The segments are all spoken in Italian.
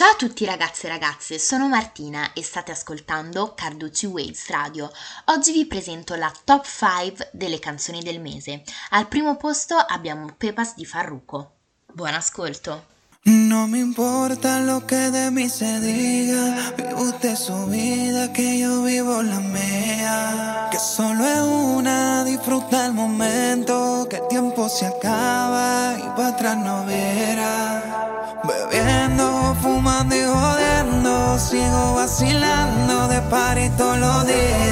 Ciao a tutti ragazzi e ragazze, sono Martina e state ascoltando Carducci Waves Radio. Oggi vi presento la top 5 delle canzoni del mese. Al primo posto abbiamo Pepas di Farruko. Buon ascolto! No me importa lo que de mí se diga, vive usted su vida, que yo vivo la mía. Que solo es una, disfruta el momento, que el tiempo se acaba y para atrás no verá. Bebiendo, jodiendo, sigo vacilando de par y todos los días.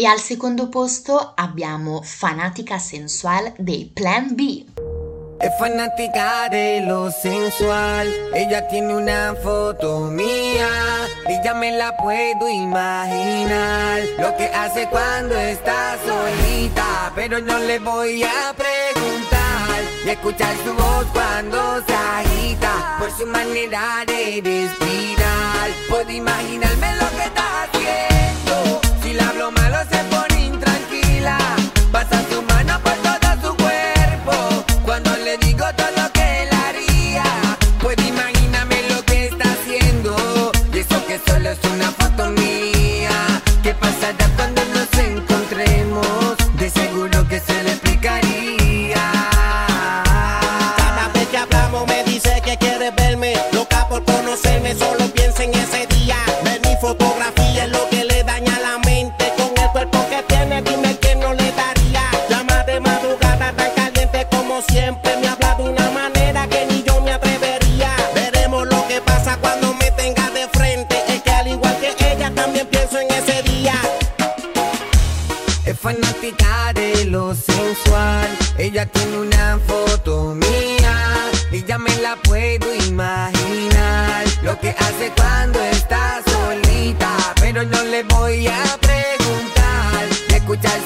E al secondo posto abbiamo Fanatica Sensual dei Plan B. Es fanática de lo sensual, ella tiene una foto mía y ya me la puedo imaginar lo que hace cuando está solita, pero no le voy a preguntar y escuchar su voz cuando se agita por su manera de respirar. Puedo imaginarme lo que está haciendo puedo imaginar. Lo que hace cuando está solita, pero no le voy a preguntar. Y escuchar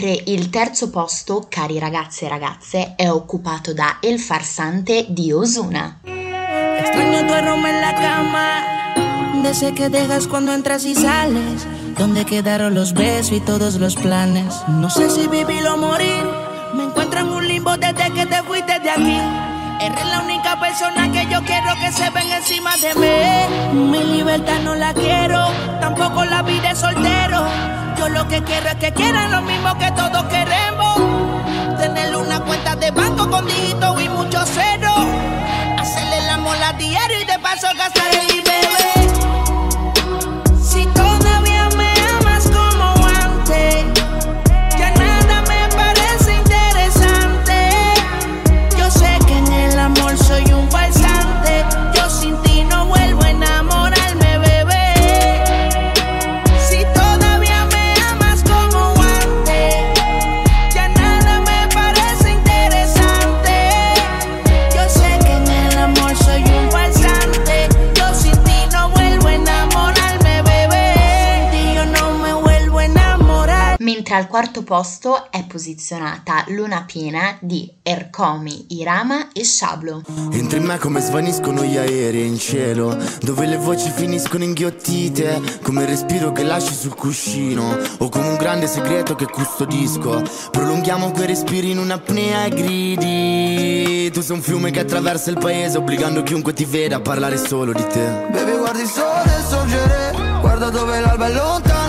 Mentre il terzo posto, cari ragazzi e ragazze, è occupato da El Farsante di Osuna. Extraño tu aroma en la cama, de ese que dejas cuando entras y sales. Donde quedaron los besos y todos los planes. No sé si vivir o morir. Me encuentro en un limbo desde que te fuiste de aquí. Eres la única persona que yo quiero que se ven encima de mí. Mi libertad no la quiero, tampoco la vida soltero. Lo que quiero que quieran lo mismo que todos queremos. Tener una cuenta de banco con dígitos y muchos ceros. Hacerle el amor a diario y de paso gastar al quarto posto è posizionata Luna piena di Ercomi, Irama e Shablo. Entro in me come svaniscono gli aerei in cielo, dove le voci finiscono inghiottite, come il respiro che lasci sul cuscino, o come un grande segreto che custodisco. Prolunghiamo quei respiri in un'apnea e gridi. Tu sei un fiume che attraversa il paese, obbligando chiunque ti veda a parlare solo di te. Baby guardi il sole sorgere Guarda dove l'alba è lontana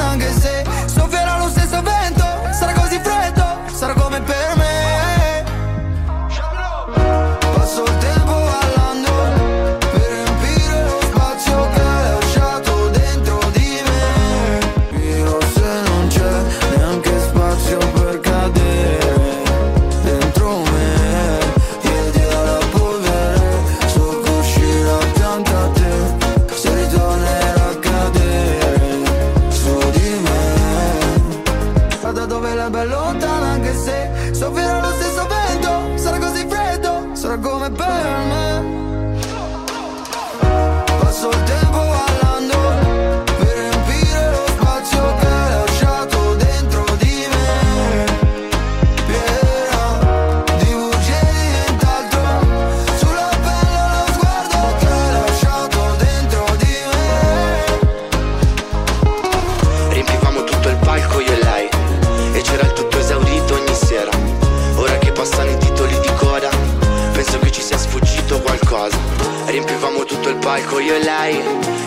io e lei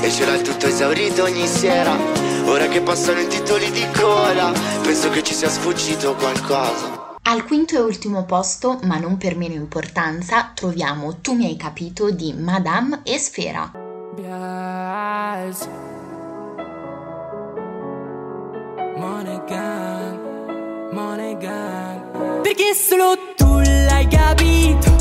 E c'era il tutto esaurito ogni sera Ora che passano i titoli di coda Penso che ci sia sfuggito qualcosa Al quinto e ultimo posto, ma non per meno importanza, troviamo Tu mi hai capito di Madame e Sfera. Bias. Perché solo tu l'hai capito.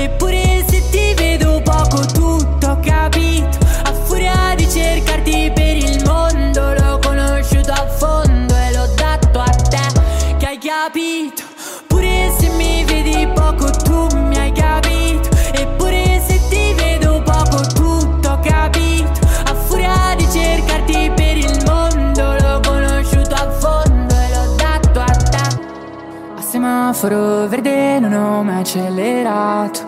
Eppure se ti vedo poco, tutto ho capito. A furia di cercarti per il mondo, l'ho conosciuto a fondo e l'ho dato a te. Che hai capito. Pure se mi vedi poco, tu mi hai capito. Eppure se ti vedo poco, tutto ho capito. A furia di cercarti per il mondo, l'ho conosciuto a fondo e l'ho dato a te. A semaforo verde non ho mai accelerato.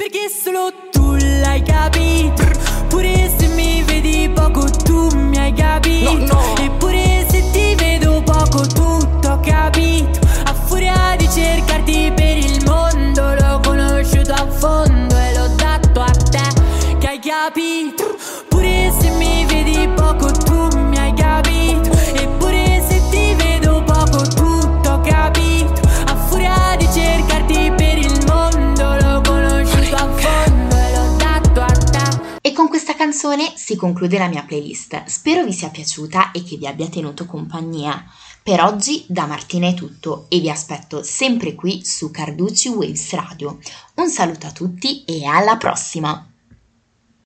Perché solo tu l'hai capito. Pure se mi vedi poco tu mi hai capito. Eppure se ti vedo poco tutto ho capito. A furia di cercarti per il mondo L'ho conosciuto a fondo e l'ho dato a te Che hai capito canzone si conclude la mia playlist. Spero vi sia piaciuta e che vi abbia tenuto compagnia. Per oggi da Martina è tutto e vi aspetto sempre qui su Carducci Waves Radio. Un saluto a tutti e alla prossima!